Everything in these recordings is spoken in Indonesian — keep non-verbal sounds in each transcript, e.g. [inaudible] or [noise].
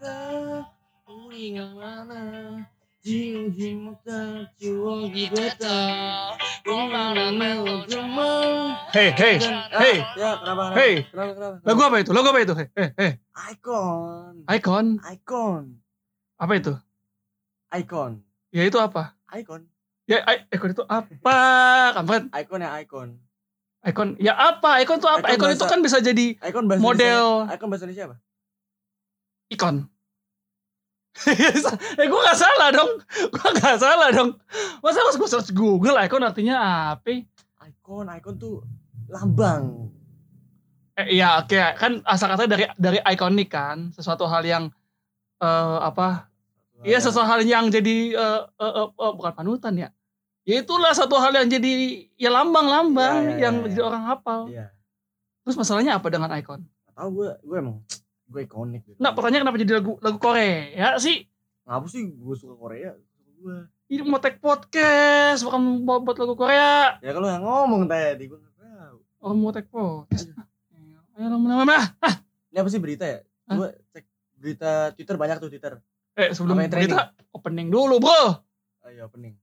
た檻が罠じんじんたちをぎれたこんな melodrama Hei, hei, hei, Ya, kenapa? kenapa? hei, Kenapa, kenapa? lagu apa itu? Lagu apa itu? Hei, hei, hei. Icon. Icon, Icon. apa itu? Icon. Ya itu apa? Icon. Ya, icon itu apa? Kapan? Icon ya icon. Icon, ya apa? Icon itu apa? Icon Icon itu kan bisa jadi Icon bahasa Model. Indonesia. Icon bahasa Indonesia apa? Ikon. [laughs] eh gue gak salah dong. Gue gak salah dong. Masa harus gue search Google icon artinya apa? Icon, icon tuh lambang. Eh, iya oke kan asal katanya dari dari ikonik kan sesuatu hal yang eh apa Iya sesuatu hal yang jadi eh, eh, eh, eh, bukan panutan ya. Ya itulah satu hal yang jadi ya lambang-lambang Iya, iya, yang iya, jadi iya. orang hafal. Iya. Terus masalahnya apa dengan ikon? Tahu gue, gue emang gue ikonik. Gitu. Nah, pertanyaan kenapa jadi lagu lagu Korea sih? Ngapa sih gue suka Korea? Gue. Ini mau take podcast bukan mau buat lagu Korea. Ya kalau yang ngomong tadi gue nggak tahu. Orang mau take podcast. Ayo lama-lama. Ini apa sih berita ya? Gue cek berita Twitter banyak tuh Twitter. Eh sebelum berita opening dulu bro. Ayo opening.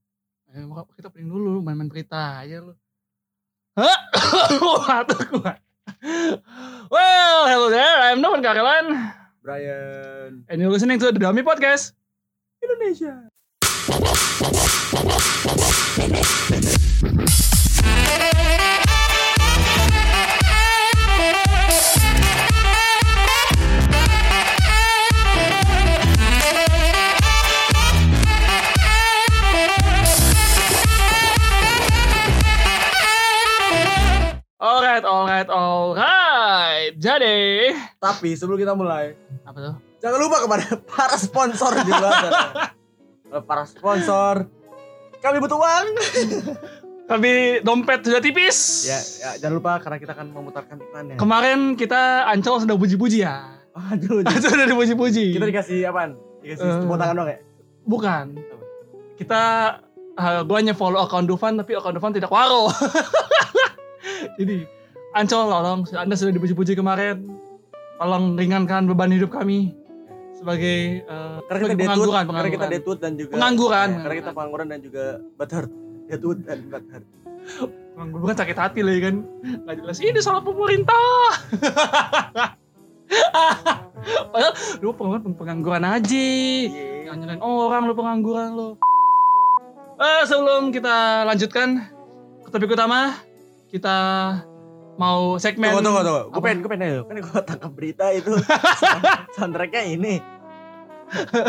Eh, kita opening dulu main-main berita aja lu. Hah? [coughs] Waduh kuat. [laughs] Well, hello there. I'm Norman Karelan. Brian And you're listening to the Dummy Podcast. Indonesia. Alright, alright, alright. Jadi, Tapi sebelum kita mulai, apa tuh? jangan lupa kepada para sponsor di [laughs] para sponsor, kami butuh uang. Kami dompet sudah tipis. ya, ya, jangan lupa karena kita akan memutarkan iklannya. Kemarin kita Ancol sudah puji-puji ya. Aduh, [laughs] Ancol sudah dipuji-puji. kita dikasih apaan? Dikasih Eh. tepuk tangan dong ya? Bukan. Apa? Kita uh, gue hanya follow akun Dufan tapi akun Dufan tidak waro. [laughs] Jadi Ancol tolong Anda sudah dipuji-puji kemarin. Tolong ringankan beban hidup kami sebagai uh, Karena kita detut, pengangguran, karena kita pengangguran. detut dan juga Pengangguran. Ya, karena kita pengangguran dan juga butthurt. Detut dan butthurt. Pengangguran sakit hati lah ya kan. Gak jelas ini salah pemerintah. [laughs] Padahal lu pengangguran, pengangguran aja. Nyalain orang lu pengangguran lu. Eh, sebelum kita lanjutkan ke topik utama, kita mau segmen Tunggu, tunggu, tunggu. Gue pengen, gue pengen ayo. Kan gue tangkap berita itu. Soundtracknya ini. [laughs]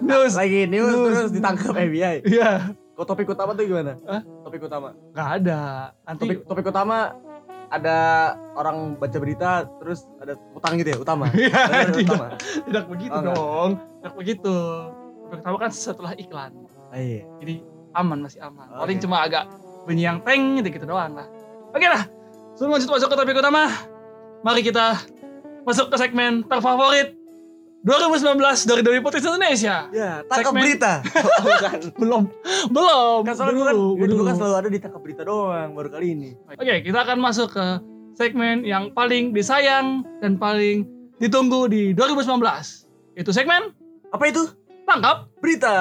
News. Lagi news, News. terus ditangkap FBI. Iya, Kok topik utama tuh gimana? Hah? Topik utama. nggak ada. Nanti Topik, topik utama ada orang baca berita terus ada utang gitu ya utama. [laughs] Iya, tidak, utama. tidak begitu Oh, enggak. dong. Tidak begitu. Topik utama kan setelah iklan. Ah, iya. Jadi aman masih aman. Oke. Paling cuma agak bunyi yang teng gitu, gitu doang lah. Oke lah. Sebelum lanjut masuk ke topik utama, mari kita masuk ke segmen terfavorit 2019 dari Dewi Putri Indonesia. Ya, tangkap Segmen- berita. [laughs] Oh, bukan. Belum, belum. Kan gue kan, Dulu, kan selalu ada di tangkap berita doang baru kali ini. Oke, kita akan masuk ke segmen yang paling disayang dan paling ditunggu di 2019. Itu segmen Apa itu? tangkap Berita.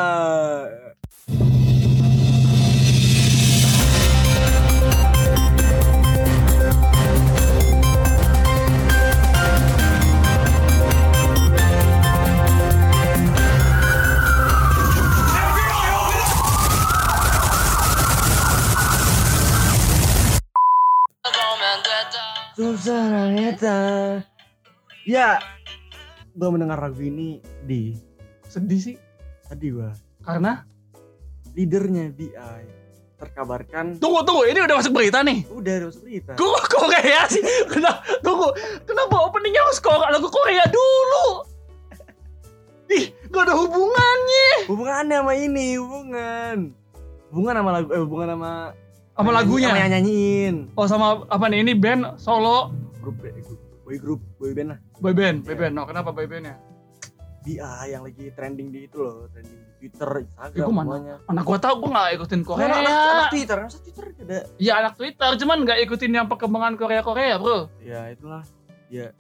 Susah Neta. Ya, gue mendengar lagu ini di sedih sih tadi gua karena leadernya BI terkabarkan tunggu tunggu ini udah masuk berita nih. udah ada masuk berita. Kok Korea sih? Kenapa? Tunggu, kenapa openingnya harus Korea? Lagu Korea dulu. Ih, gak ada hubungannya. Hubungannya sama ini, hubungan. Hubungan sama lagu, eh hubungan sama Sama Sama lagunya. yang nyanyiin. Oh sama apa nih? Ini band solo Grup eh, grup boy group, boy band lah. boy band, boy band. Oh, kenapa boy bandnya? BI yang lagi trending di itu loh, trending di Twitter, Instagram Ya, gua mana? semuanya. Mana gua tahu gua gak ikutin Korea. Anak, anak, anak Twitter, anak Twitter ada. Iya anak Twitter, cuman gak ikutin yang perkembangan Korea Korea bro. Ya itulah. Ya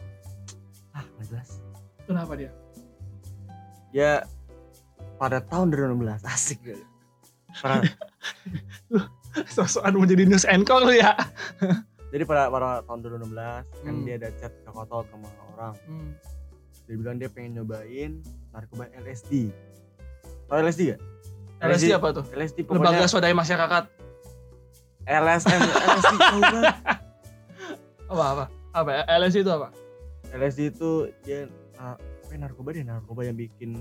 ah nggak jelas. Kenapa dia? dia pada tahun 2016 asik ya. [laughs] Pada, Sosokan mau jadi news anchor lu ya. [laughs] jadi pada pada tahun 2016 kan Hmm. dia ada chat ke kotor sama orang. Dia bilang dia pengen nyobain narkoba LSD. Tahu LSD gak? LSD apa tuh? LSD Lembaga pokoknya Swadaya Masyarakat. LSM LSD banget. [laughs] Apa apa? Apa ya? LSD itu apa? LSD itu dia nah, apa ya, narkoba deh narkoba yang bikin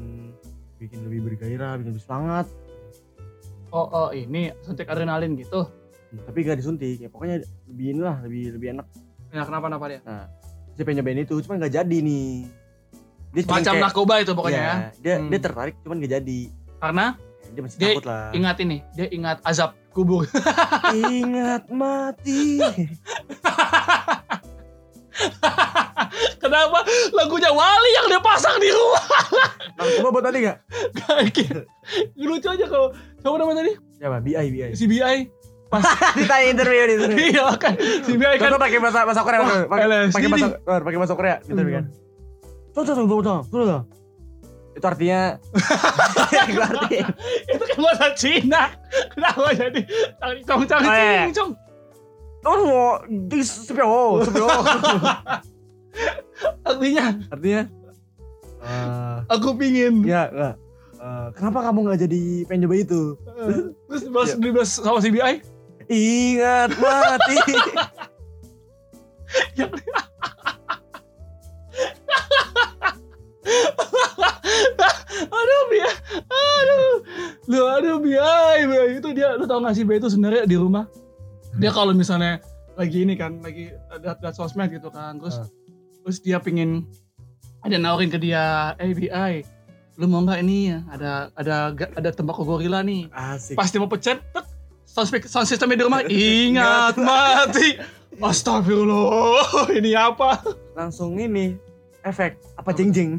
bikin lebih bergairah, bikin lebih semangat. Oh, oh ini suntik adrenalin gitu. Tapi gak disuntik, ya pokoknya lebih inilah, lebih lebih enak. Ya kenapa kenapa dia? Nah, dia pengen nyobain itu, cuman gak jadi nih. Dia Macam kayak- narkoba itu pokoknya Iya, ya. Dia Hmm. dia tertarik, cuman gak jadi. Karena Ya, dia masih Dia takut lah. ingat ini, dia ingat azab kubur. [laughs] Ingat mati. Kenapa lagunya Wali yang dia pasang di rumah? Narkoba buat tadi gak? Kayak lucu aja kalau siapa namanya tadi? Siapa? BI, BI. CBI. [laughs] Ditanya interview di interview. [laughs] iya kan. CBI kan Contoh pakai bahasa bahasa Korea, pakai bahasa pakai bahasa Korea interview kan. Contoh contoh contoh contoh. Itu artinya [laughs] itu artinya itu kan bahasa Cina. Kenapa jadi cong cong Oh, iya. cing cong? Oh, mau di sepio, sepio. Artinya Artinya eh aku pingin. ya enggak. Eh, kenapa kamu nggak jadi pengen coba itu? Terus bahas Iya. dibahas sama CBI. Ingat mati. [laughs] aduh biar aduh lu aduh biar biar itu dia lu tau gak sih biar itu sebenarnya di rumah dia kalau misalnya lagi ini kan lagi ada ada sosmed gitu kan terus Ah. terus dia pingin ada nawarin ke dia eh BI lu mau nggak ini ya ada ada ada tembakau gorila nih Asik. pas dia mau pencet tek, sound, sound systemnya di rumah [laughs] ingat mati Astagfirullah ini apa Langsung ini efek apa jeng jeng?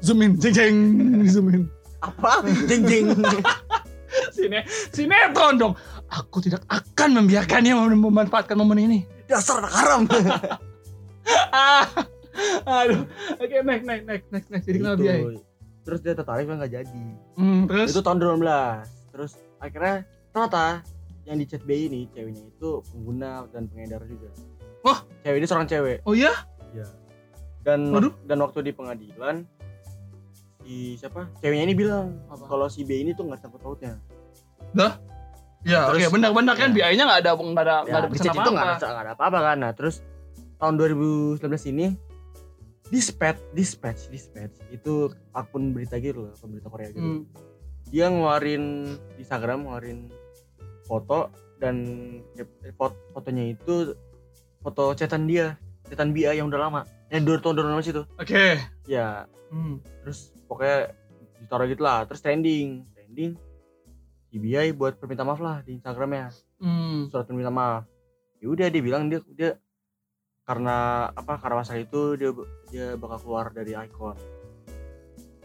zoom in jeng jeng zoom in Apa? Jeng jeng. [laughs] Sine, sinetron dong. Aku tidak akan membiarkannya mem- memanfaatkan momen ini. Dasar haram. [laughs] Aduh. Oke, next, next, next, next, next. Jadi kenapa Itu. dia? Terus dia tertarik kan nggak jadi. Hmm, terus? Itu tahun 2012. Terus akhirnya ternyata yang di chat B ini ceweknya itu pengguna dan pengedar juga. Wah. Cewek ini seorang cewek. Oh iya? Dan Waduh. dan waktu di pengadilan si siapa? Ceweknya ini bilang Apa? kalau si B ini tuh nggak sangkut pautnya. Ya, Terus- oke, benar-benar kan Ya. BI-nya nggak ada nggak ada nggak ada di itu nggak apa-apa. ada nggak ada apa-apa kan. Nah terus tahun 2019 ini dispatch dispatch dispatch itu akun berita gitu loh akun berita Korea gitu Hmm. dia ngeluarin di Instagram ngeluarin foto dan eh, foto, fotonya itu foto chatan dia chatan BI yang udah lama yang dua tahun 2019 itu Oke. ya Hmm. terus pokoknya ditaruh gitu lah terus trending trending si BI buat perminta maaf lah di Instagramnya Hmm. surat perminta maaf ya udah dia bilang dia dia karena apa karena masalah itu dia dia bakal keluar dari icon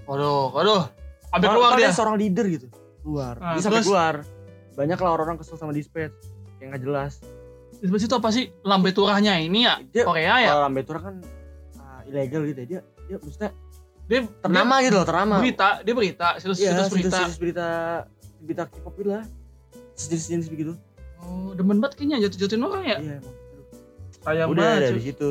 Waduh, waduh. Sampai keluar dia. seorang leader gitu keluar Ah, dia sampai keluar banyak lah orang-orang kesel sama dispatch yang nggak jelas Di sebelah situ apa sih? Lambe turahnya ini ya? dia Korea ya? kalau Lambe Tura kan ah, ilegal gitu ya dia dia maksudnya Dia ternama gitu loh ternama dia berita, dia berita, situs iya situs berita. situs berita berita K-pop gitu lah sejenis-jenis begitu Oh, demen banget kayaknya jatuh-jatuhin orang ya? iya emang. Sayang udah banget. dari cuy. situ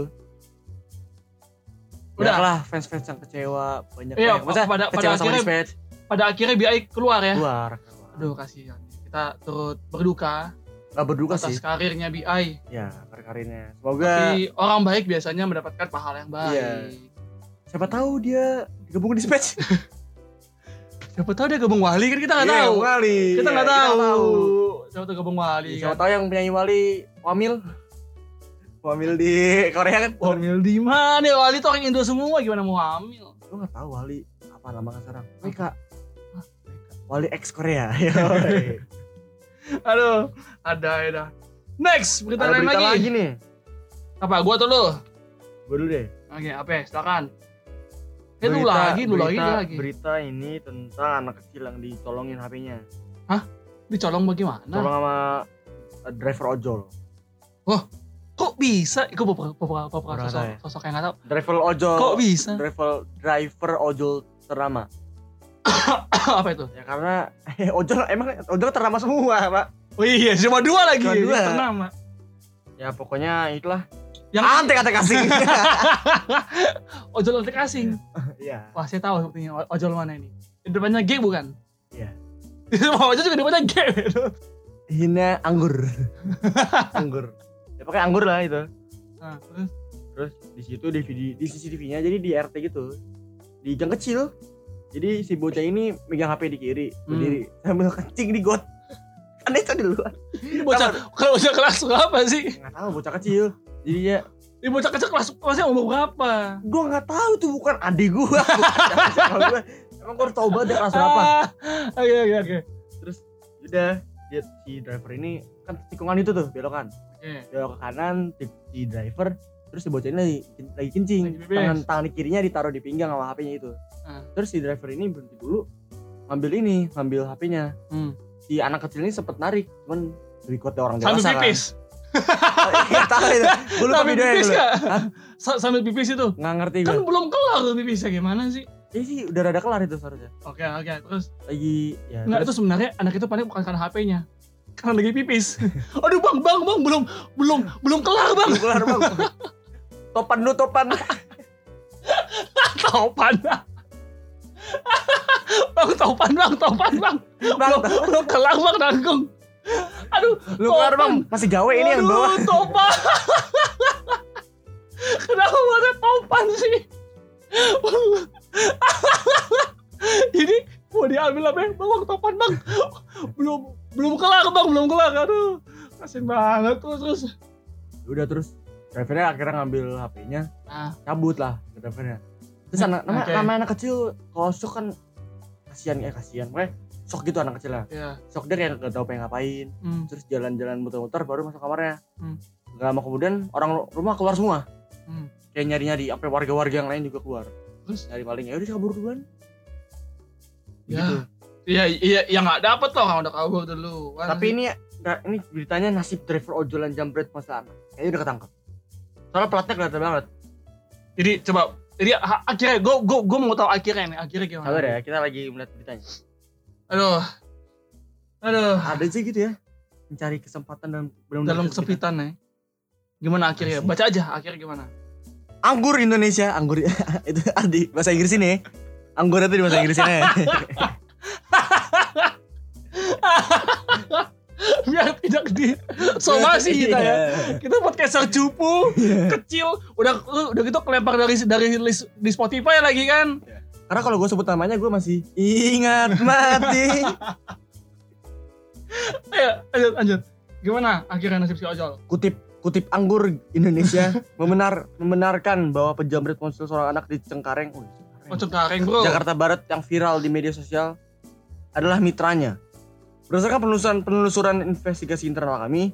Udah. Lah fans-fans yang kecewa banyak Iya, maksudnya pada- pada akhirnya- dispatch Pada akhirnya BI keluar ya? keluar keluar Aduh kasihan. Kita turut berduka nggak berduka atas sih karirnya BI. ya karir-karirnya semoga Tapi orang baik biasanya mendapatkan pahala yang baik. Iya. siapa tahu dia digabung di dispatch [laughs] Siapa tahu dia gabung wali kan kita nggak Iya, tahu. wali Kita Iya, nggak tahu. tahu. Siapa tahu gabung wali Siapa kan. tahu yang penyanyi wali Wamil Wamil di Korea kan Wamil di mana? Wali tuh orang Indo semua gimana mau hamil? lu nggak tahu wali apa nama kan sekarang WK Hah, wali ex Korea. [laughs] Aduh, ada ada. Next, berita ada lain berita lagi. lagi nih Apa? Gua atau lu? gue dulu deh Oke, apa? ya? Silakan. Eh, lu Berita- lagi, lu lagi, berita- lu lagi. berita ini tentang anak kecil yang dicolongin HP-nya Dicolong bagaimana? colong sama uh, driver ojol Kok bisa? Gue beberapa, beberapa, beberapa Berapa sosok, ya? sosok yang nggak tahu. driver ojol Kok bisa? driver driver ojol ternama. [coughs] apa itu? Ya karena eh, ojol emang ojol ternama semua, Pak. Oh iya, cuma dua lagi. Cuma dua. yang Ternama. Ya pokoknya itulah. Yang Ante kata kasih. ojol antek asing. Iya. Wah, saya tahu sepertinya ojol mana ini. Di depannya G bukan? Iya. [laughs] Semua ojol juga di depannya G. Hina anggur. [laughs] anggur. Pakai anggur lah itu. Nah, terus Terus di situ di video di CCTV-nya jadi di RT gitu. Di gang kecil. Jadi si bocah ini megang HP di kiri, Hmm. berdiri sambil kencing di got. [laughs] Kan itu di luar. ini bocah kalau bocah kelas berapa sih? Nggak tahu bocah kecil. Jadi ya Ini bocah kecil kelas kelasnya umur berapa? gua nggak tahu tuh bukan adik gua. [laughs] bukan gua. Emang gua harus tahu banget dia kelas berapa. Ah, Oke oke oke. Terus udah dia si driver ini kan tikungan itu tuh belokan. Oke. belok ke kanan si, si driver terus si bocah ini lagi, lagi kencing Lagi tangan tangan di kirinya ditaruh di pinggang sama HP-nya itu Ah. terus si driver ini berhenti dulu ngambil ini ngambil HP-nya Hmm. si anak kecil ini sempet narik cuman berikutnya orang Sambil dewasa pipis. kan oh, iya tahu itu gue lupa Sambil videonya pipis dulu nggak? Sambil pipis itu. nggak ngerti Kan gue belum kelar tuh pipisnya gimana sih? ini sih udah rada kelar itu seharusnya Oke oke terus lagi ya Enggak, itu terus, sebenarnya anak itu panik bukan karena HP-nya. Karena lagi pipis. [laughs] Aduh bang, bang, bang, belum, belum, belum kelar bang. belum kelar bang [laughs] topan lu topan [laughs] Topan. bang, topan bang, topan bang. bang Belum, belum kelar bang, nanggung. Aduh, lu kelar bang masih gawe ini yang Aduh, bawah topan. Kenapa ada topan sih? Ini mau diambil apa ya? Bang, topan bang. Belum, belum kelar bang, belum kelar. Aduh, kasian banget terus terus. udah terus drivernya akhirnya ngambil HP-nya Ah. cabut lah ke drivernya terus anak nama, Oke. nama anak kecil kalau shock kan kasihan eh kasihan pokoknya shock gitu anak kecil lah Ya. shock dia kayak gak tau pengen ngapain Hmm. terus jalan-jalan muter-muter baru masuk kamarnya Hmm. gak lama kemudian orang rumah keluar semua Hmm. kayak nyari-nyari apa warga-warga yang lain juga keluar Terus? nyari maling ya udah kabur duluan Ya. gitu. Iya, iya, ya nggak dapet loh kalau udah kabur dulu. tapi ini ini beritanya nasib driver ojolan jambret masa anak kayaknya udah ketangkep soalnya platnya kelihatan banget jadi coba, jadi akhirnya gue gue gue mau tahu akhirnya nih, akhirnya gimana? sabar ya kita lagi melihat beritanya Aduh, aduh, ada sih gitu ya mencari kesempatan dan benar-benar dalam kesempitan. ya. Gimana akhirnya? Baca aja akhirnya gimana? anggur Indonesia anggur [laughs] itu di bahasa Inggris ini anggur itu di bahasa Inggris ini [laughs] Biar tidak di somasi kita ya. Iya. Kita podcaster cupu, kecil, udah udah gitu kelempar dari dari list di Spotify lagi kan. karena kalau gue sebut namanya gue masih ingat mati [laughs] Ayo, lanjut, lanjut. Gimana akhirnya nasib si ojol? kutip kutip anggur Indonesia membenar membenarkan bahwa penjamret ponsel seorang anak di Cengkareng, oh, Cengkareng. Ojol kareng bro. Jakarta Barat yang viral di media sosial adalah mitranya. Berdasarkan penelusuran, penelusuran investigasi internal kami,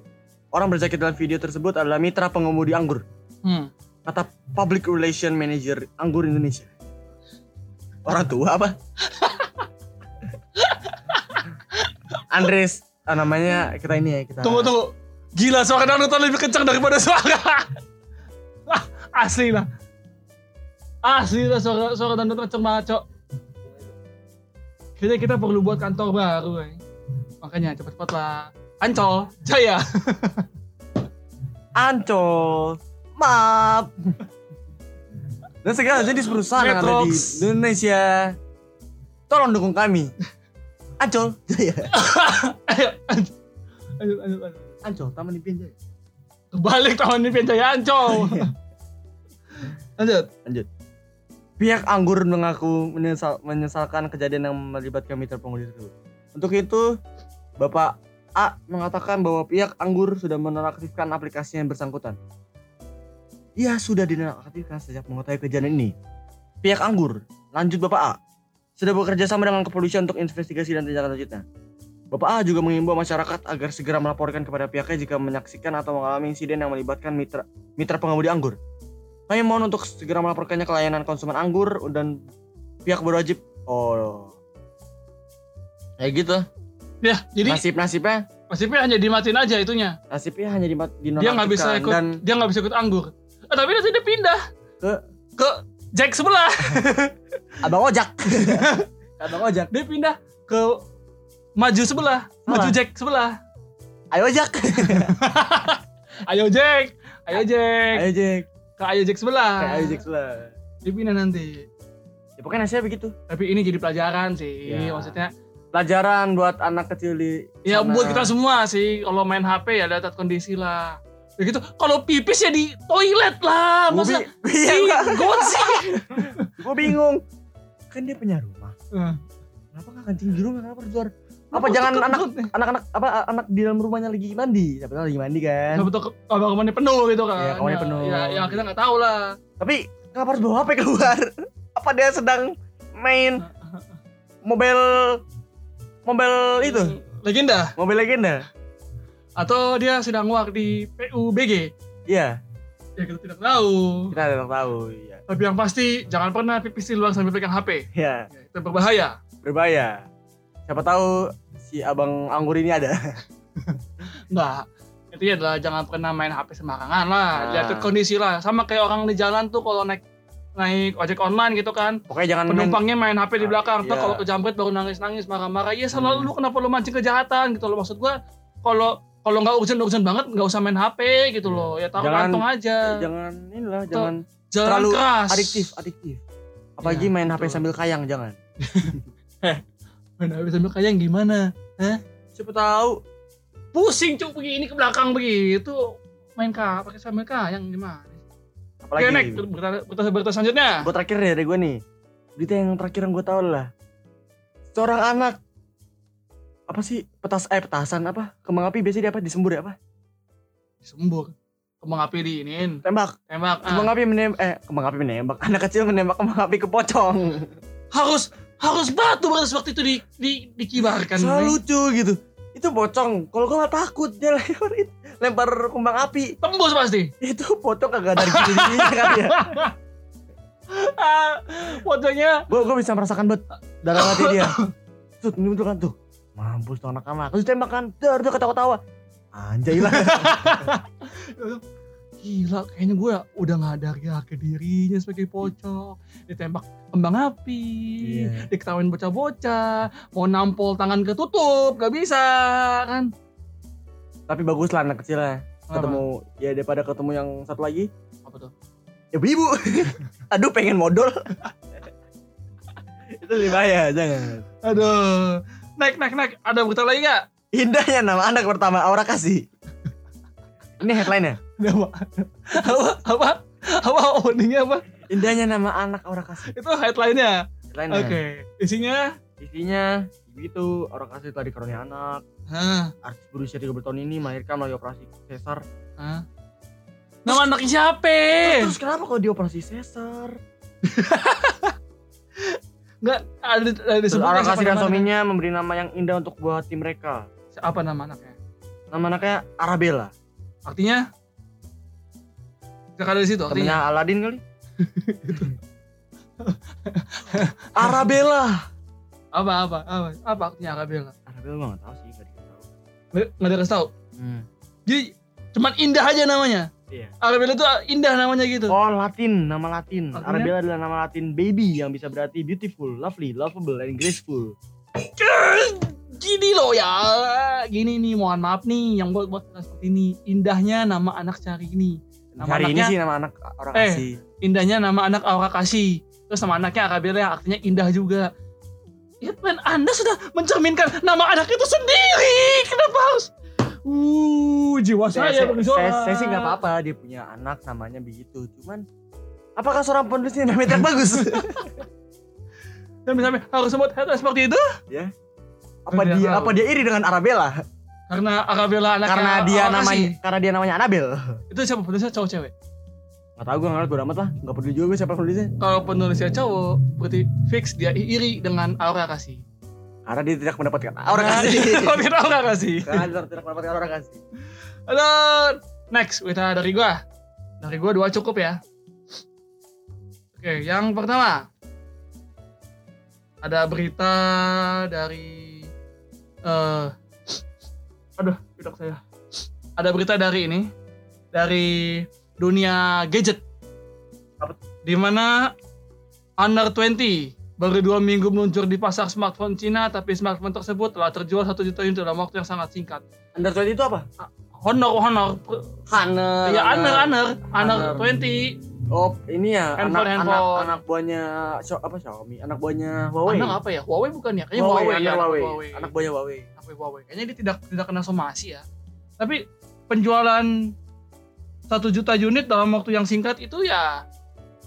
orang berjaket dalam video tersebut adalah mitra pengemudi anggur. Hmm. Kata Public Relation Manager Anggur Indonesia. Orang tua apa? [laughs] Andres, ah, namanya kita ini ya kita. Tunggu tunggu. Gila suara Naruto lebih kencang daripada suara. Wah, asli lah. Asli lah suara suara Naruto kencang banget, Cok. Kayaknya kita perlu buat kantor baru, eh. Makanya cepet-cepet lah. Ancol, Jaya. [laughs] Ancol. Maaf. Dan segala jenis perusahaan yang ada di. Indonesia. Tolong dukung kami. Ancol. Jaya. [laughs] Ayo, lanjut. Lanjut, lanjut, lanjut. Ancol, Taman Impian Jaya. Kebalik tahun ini Jaya Ancol. [laughs] lanjut. Lanjut. Pihak Anggur mengaku menyesal, menyesalkan kejadian yang melibatkan mitra pengemudi tersebut. Untuk itu, Bapak A mengatakan bahwa pihak Anggur sudah menonaktifkan aplikasi yang bersangkutan. Ia sudah dinonaktifkan sejak mengetahui kejadian ini. Pihak Anggur, lanjut Bapak A, sudah bekerja sama dengan kepolisian untuk investigasi dan tindakan lanjutnya. Bapak A juga mengimbau masyarakat agar segera melaporkan kepada pihaknya jika menyaksikan atau mengalami insiden yang melibatkan mitra mitra pengemudi anggur. Kami mohon untuk segera melaporkannya ke layanan konsumen anggur dan pihak berwajib. Oh. Kayak gitu. Ya, jadi Nasib nasibnya nasibnya hanya dimatiin aja itunya. nasibnya hanya di Dia nggak bisa ikut, dan dia nggak bisa ikut anggur. Eh, tapi nanti dia pindah Ke? ke Jack sebelah. [laughs] Abang ojak. [laughs] Abang ojak. Dia pindah ke maju sebelah, maju. Jack sebelah. Ayo ojak. [laughs] Ayo Jack, ayo Jack, Ayo Jack. ke ayo Jack sebelah. Kayak ayo Jack lah. Dia pindah nanti. Ya pokoknya nasihatnya begitu. Tapi ini jadi pelajaran sih, Ya. maksudnya. Pelajaran buat anak kecil di Ya sana. buat kita semua sih, kalau main HP ya lihat kondisi lah. Ya gitu. Kalau pipis ya di toilet lah, masa bi- [laughs] Iya, sih. Gue bingung. Kan dia punya rumah. Eh, Kenapa nggak kencing di rumah? Kenapa di luar? Apa jangan anak anak-anak apa anak di dalam rumahnya lagi mandi? Siapa tahu lagi mandi kan. Kenapa tuh abang kamarnya penuh gitu kan? Iya, kamarnya penuh. Ya, ya kita nggak tahu lah. Tapi kenapa harus bawa HP keluar? [laughs] Apa dia sedang main [laughs] mobile mobile itu? Legenda. Mobile legenda? Atau dia sedang work di PUBG. Iya, Ya kita tidak tahu. kita tidak tahu. Iya. Tapi yang pasti jangan pernah pipis di luar sambil pegang HP. Iya, Ya, itu berbahaya. berbahaya. Siapa tahu si abang anggur ini ada. [laughs] Enggak. Intinya adalah jangan pernah main HP sembarangan lah. Nah. Lihat kondisi lah. Sama kayak orang di jalan tuh kalau naik naik ojek online gitu kan. Pokoknya jangan Penumpangnya main HP di Ah, belakang. Ntar iya. kalau kejambret baru nangis-nangis marah-marah. Ya selalu Hmm. lu kenapa lu mancing kejahatan gitu loh. Maksud gua kalau kalau nggak urgent-urgent banget nggak usah main HP gitu loh. Ya taruh Jangan- kantong aja. jangan inilah, jangan Jalan terlalu keras. adiktif, adiktif. Apalagi Iya, main HP sambil kayang, jangan. [laughs] Main HP sambil kayang gimana? Siapa tahu Pusing cuk begini ke belakang begitu. Main ka pakai sambil kayang gimana? Apalagi Oke, next berita, berita, selanjutnya. Gue terakhir nih dari gue nih. Berita yang terakhir yang gue tahu lah. Seorang anak apa sih petas eh petasan apa kembang api biasanya dia apa disembur ya apa Sembur. Kembang api diinin. tembak Tembak. ah. kembang api menembak eh kembang api menembak anak kecil menembak kembang api ke pocong harus harus batu pada waktu itu di, di dikibarkan. selalu lucu gitu itu pocong kalau gue gak takut dia lempar lempar kembang api. Tembus pasti. itu pocong kagak ada gini gininya kan ya? [laughs] Pocongnya gue gue bisa merasakan bet. Darah mati dia. [laughs] Tuh ini betul kan? Tuh. Mampus tuh anak-anak. Terus tembak kan dar dia ketawa-tawa anjay lah. [laughs] Gila kayaknya gue udah nggak ada harga dirinya sebagai pocong. Ditembak kembang api. Iya. diketawain bocah-bocah. Mau nampol tangan ketutup. Gak bisa kan tapi bagus lah anak kecilnya. Kenapa? ketemu ya daripada ketemu yang satu lagi. Apa tuh? Ibu-ibu. [laughs] Aduh pengen modal. [laughs] Itu lebih bahaya jangan. Aduh. Naik naik naik ada berita lagi gak indahnya nama anak pertama Aura kasih. Ini headline-nya. Ada apa apa? Apa? Apa? Openingnya apa? Indahnya nama anak Aura kasih. Itu headline-nya. Headline-nya. Oke. Isinya? Isinya begitu Aura kasih telah dikaruniai anak. Hah, artis berusia 30 tahun ini melahirkan melalui operasi sesar hah. nama anaknya siapa? Terus kenapa kalau dioperasi sesar Enggak [laughs] ada ada terus disebut Aura siapa kasih dan nama suaminya memberi nama yang indah untuk buah hati mereka. Apa nama anaknya? Nama anaknya Arabella. Artinya? Gak ada di situ artinya? Aladin kali? [laughs] Arabella apa apa apa apa artinya Arabella Arabella gue gak tau sih gak dikasih tau nggak nggak ada kasih tahu hmm. jadi cuman indah aja namanya Iya. Arabella itu indah namanya gitu Oh Latin, nama Latin. Artinya? Arabella adalah nama Latin baby yang bisa berarti beautiful, lovely, lovable, and graceful. gini loh ya gini nih mohon maaf nih yang buat buat seperti ini indahnya nama anak cari ini Nama Hari ini anaknya- sih nama anak orang Eh. kasih. indahnya nama anak Aura kasih terus nama anaknya Arabella yang artinya indah juga ya men anda sudah mencerminkan nama anak itu sendiri kenapa harus uh jiwa Saya, saya, saya, saya, saya sih nggak apa-apa dia punya anak namanya begitu. Cuman apakah seorang penulisnya namanya tidak bagus? [laughs] dan misalnya harus sebut headline seperti itu apa Tidak dia tahu. apa dia iri dengan Arabella? karena Arabella anaknya karena dia namanya karena dia namanya Anabel. itu siapa penulisnya cowok cewek Gak tau gue nggak ngerti amat lah. Gak peduli juga gue siapa penulisnya. kalau penulisnya cowok berarti fix dia iri dengan Aura kasih Karena dia tidak mendapatkan orang Nah, kasih. tidak Aura kasih Karena dia tidak mendapatkan orang kasih. Halo, next berita dari gua. Dari gua dua cukup ya. Oke, yang pertama ada berita dari eh aduh, tidak saya. Ada berita dari ini dari dunia gadget. Di mana Honor 20 baru dua minggu meluncur di pasar smartphone Cina, tapi smartphone tersebut telah terjual satu juta unit dalam waktu yang sangat singkat. Under 20 itu apa? Honor, Honor, Honor. ya Honor, Honor, Honor Honor. 20. Oh, ini ya Handphone, anak, anak handphone. anak buahnya Xio- apa Xiaomi, anak buahnya Huawei. Honor apa ya? Huawei bukan ya? Kayaknya Huawei, Huawei, anak ya, anak Huawei. Huawei. Anak buahnya Huawei. Anak Huawei. Kayaknya dia tidak tidak kena somasi ya. Tapi penjualan satu juta unit dalam waktu yang singkat itu ya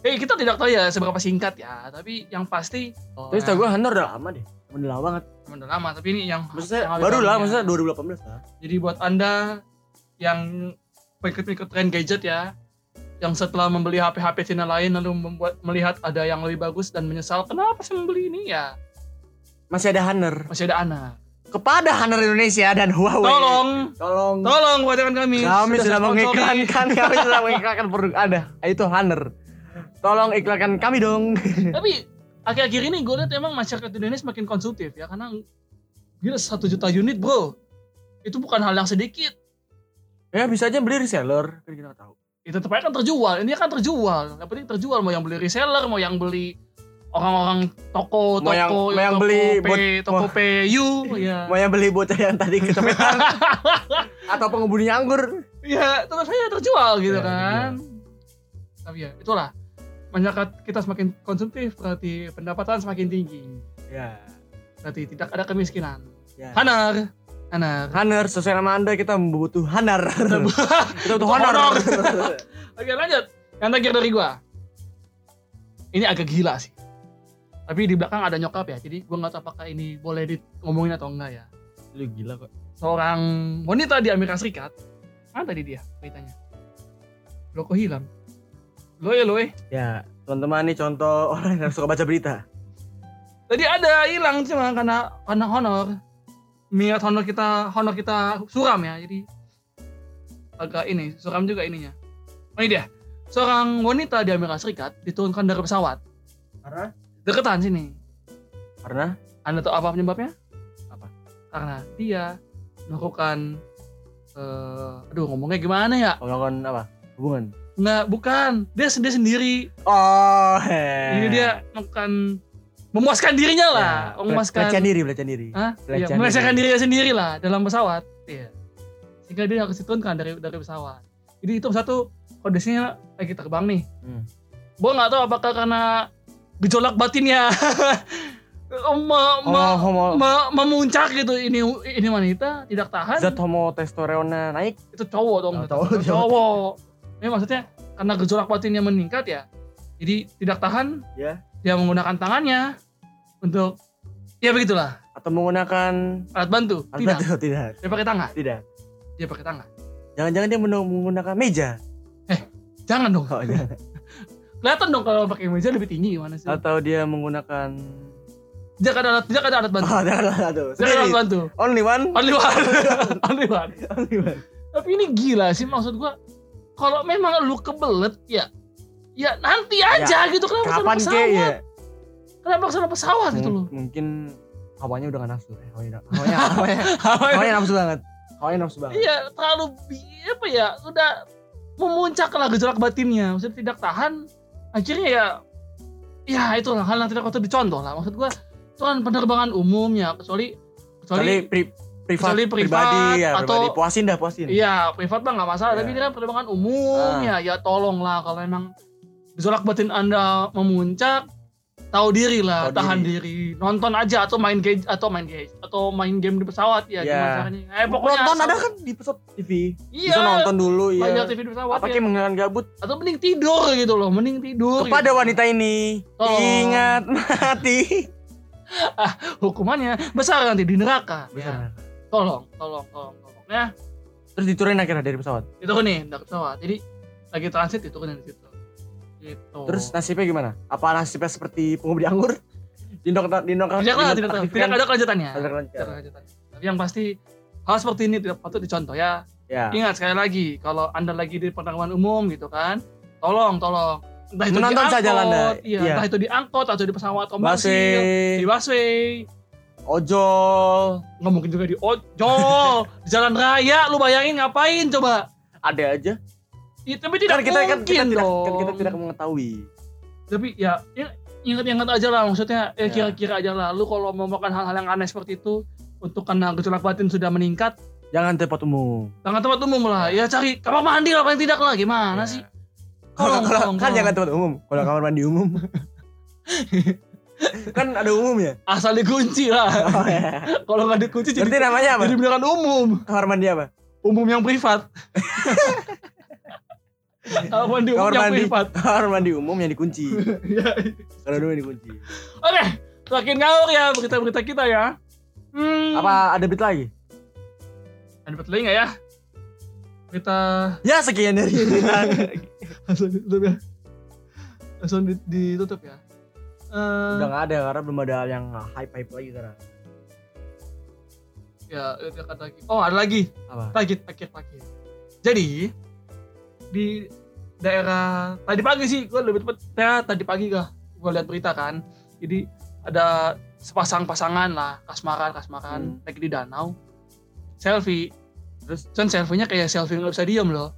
Eh kita tidak tahu ya seberapa singkat ya, tapi yang pasti oh, Tapi setahu gue Honor udah lama deh. Udah lama banget. Udah lama, tapi ini yang Maksudnya yang baru lah, maksudnya 2018 lah. Jadi buat Anda yang pengikut-pengikut tren gadget ya, yang setelah membeli HP-HP Cina lain lalu membuat melihat ada yang lebih bagus dan menyesal kenapa sih membeli ini ya, Masih ada Honor. masih ada anak. Kepada Honor Indonesia dan Huawei. Tolong, Tolong. tolong buatkan kami. Kami sudah sponsori. mengiklankan, kami [laughs] sudah mengiklankan produk Anda. Itu Honor. Tolong iklankan kami dong. Tapi akhir-akhir ini gue lihat emang masyarakat Indonesia makin konsumtif ya karena gila satu juta unit bro itu bukan hal yang sedikit ya bisa aja beli reseller, kan kita nggak tahu. itu tetap aja kan terjual ini kan terjual yang penting terjual mau yang beli reseller mau yang beli orang-orang toko Mau yang- toko yang toko beli P, buat- toko PU ya [laughs] Mau yang beli bocah yang tadi kecopetan [laughs] atau pengembudinya anggur. ya tetap saja terjual gitu Ya, kan tapi ya itulah masyarakat kita semakin konsumtif berarti pendapatan semakin tinggi Ya. berarti tidak ada kemiskinan ya. hanar hanar Honor sesuai nama Anda kita membutuh Honor. [laughs] kita butuh. Honor. Oke lanjut. Yang terakhir dari gua. Ini agak gila sih. Tapi di belakang ada nyokap ya. Jadi gua nggak tahu apakah ini boleh di ngomongin atau enggak ya. Lu gila kok. Seorang wanita di Amerika Serikat. Mana tadi dia beritanya? Lo kok hilang? Lo ya lo eh. Ya, teman-teman ini contoh [laughs] orang yang suka baca berita. Tadi ada hilang cuma karena karena honor. Minat honor kita honor kita suram ya. Jadi agak ini suram juga ininya. Oh ini dia. Seorang wanita di Amerika Serikat diturunkan dari pesawat. Karena? Deketan sini. Karena? Anda tahu apa penyebabnya? Apa? Karena dia melakukan eh aduh ngomongnya gimana ya? Melakukan apa? Hubungan. Nggak, bukan. Dia sendiri sendiri. Oh, he. Ini dia melakukan memuaskan dirinya lah, Ya, memuaskan pelecehan diri, pelecehan diri. Hah? Pelecehan melecehkan diri. dirinya sendiri lah dalam pesawat. Iya. Sehingga dia harus diturunkan dari dari pesawat. Jadi itu satu kondisinya lagi terbang nih. Hmm. Gua nggak tahu apakah karena gejolak batinnya [laughs] me- me- Oh, homo, me- memuncak gitu ini ini wanita tidak tahan zat homotestosteronnya naik. itu cowok dong Oh, cowok, cowok ini maksudnya karena gejolak batinnya meningkat ya jadi tidak tahan Ya. dia menggunakan tangannya untuk ya begitulah Atau menggunakan alat bantu alat tidak bantu? Tidak. dia pakai tangan Tidak. dia pakai tangan Jangan-jangan dia men- menggunakan meja. jangan dong Oh, jangan. [laughs] kelihatan dong kalau pakai meja lebih tinggi gimana sih Atau dia menggunakan tidak ada alat tidak ada alat bantu Oh, jangan lah tuh. tidak ada alat bantu Only one. only one [laughs] only one Only one. tapi ini gila sih maksud gua kalau memang lu kebelet ya ya nanti aja gitu kenapa Kapan pesawat kek ya? kenapa ke sana pesawat gitu loh Mung- Mungkin hawanya udah gak nafsu. Eh, hawanya, hawanya, [laughs] hawanya, hawanya nafsu banget. Hawanya nafsu banget. iya terlalu apa ya udah memuncak lah gejolak batinnya maksudnya tidak tahan akhirnya ya ya itulah hal yang tidak patut dicontoh lah maksud gua itu kan penerbangan umum ya kecuali Kecuali kecuali pri- privat, kecuali privat pribadi ya, atau- pribadi. Puasin dah, puasin. iya privat mah nggak masalah Iya. tapi ini kan penerbangan umum Ah. ya ya tolonglah kalau emang gejolak batin anda memuncak tahu diri lah Tahu tahan diri. nonton aja atau main game atau main game atau main game di pesawat ya Iya. gimana caranya eh pokoknya nonton asal- ada kan di pesawat TV. iya Bisa nonton dulu banyak ya. TV di pesawat Apa ya. mengenang gabut atau mending tidur gitu loh mending tidur kepada gitu. wanita ini. Oh. Ingat [laughs] mati. hukumannya besar nanti di neraka Besar. ya. tolong tolong tolong tolong ya Terus diturunin akhirnya dari pesawat. itu nih dari pesawat jadi lagi transit diturunin di situ gitu Terus nasibnya gimana? Apa nasibnya seperti pengemudi anggur? Dindok dindok tidak lah tidak tidak ada kelanjutannya Tidak ada kelanjutannya tapi yang pasti hal seperti ini tidak patut dicontoh ya Ya. ingat sekali lagi kalau anda lagi di penerbangan umum gitu kan tolong tolong entah itu Menonton saja, Landa. iya, Iya. entah itu di angkot atau di pesawat komersil di busway ojol, nggak mungkin juga di ojol di jalan raya lu bayangin ngapain coba ada aja. Ya, tapi tidak Kan kita kan mungkin kita tidak dong kan kita tidak mengetahui. tapi ya, ya ingat-ingat aja lah maksudnya Ya. eh kira-kira aja lah lu kalau mau melakukan hal-hal yang aneh seperti itu untuk karena gejolak batin sudah meningkat Jangan tempat umum. jangan tempat umum lah ya cari kamar mandi lah paling tidak lah gimana Ya. sih Kalau kan tolong. jangan tempat umum. Kalau kamar mandi umum. [laughs] kan ada umum ya. asal dikunci lah Oh, ya. kalau nggak dikunci jadi Berarti namanya apa? jadi beneran umum Kamar mandi apa? umum yang privat [laughs] kamar mandi umum Kamar yang mandi. privat [laughs] Kamar mandi umum yang dikunci. Ya. Kalau dulu yang dikunci. oke semakin ngawur ya berita-berita kita ya hmm. Apa ada beat lagi? ada berita lagi nggak ya berita Ya sekian dari berita. [laughs] langsung ditutup ya langsung di- ditutup ya Eh, Udah nggak ada karena belum ada yang hype hype lagi sekarang. ya itu kata lagi oh ada lagi Apa? lagi terakhir jadi di daerah tadi pagi sih gue lebih tepat ya tadi pagi gak gue lihat berita kan jadi ada sepasang pasangan lah kasmaran kasmaran Hmm. lagi di danau selfie Terus kan selfie-nya kayak selfie nggak bisa diem loh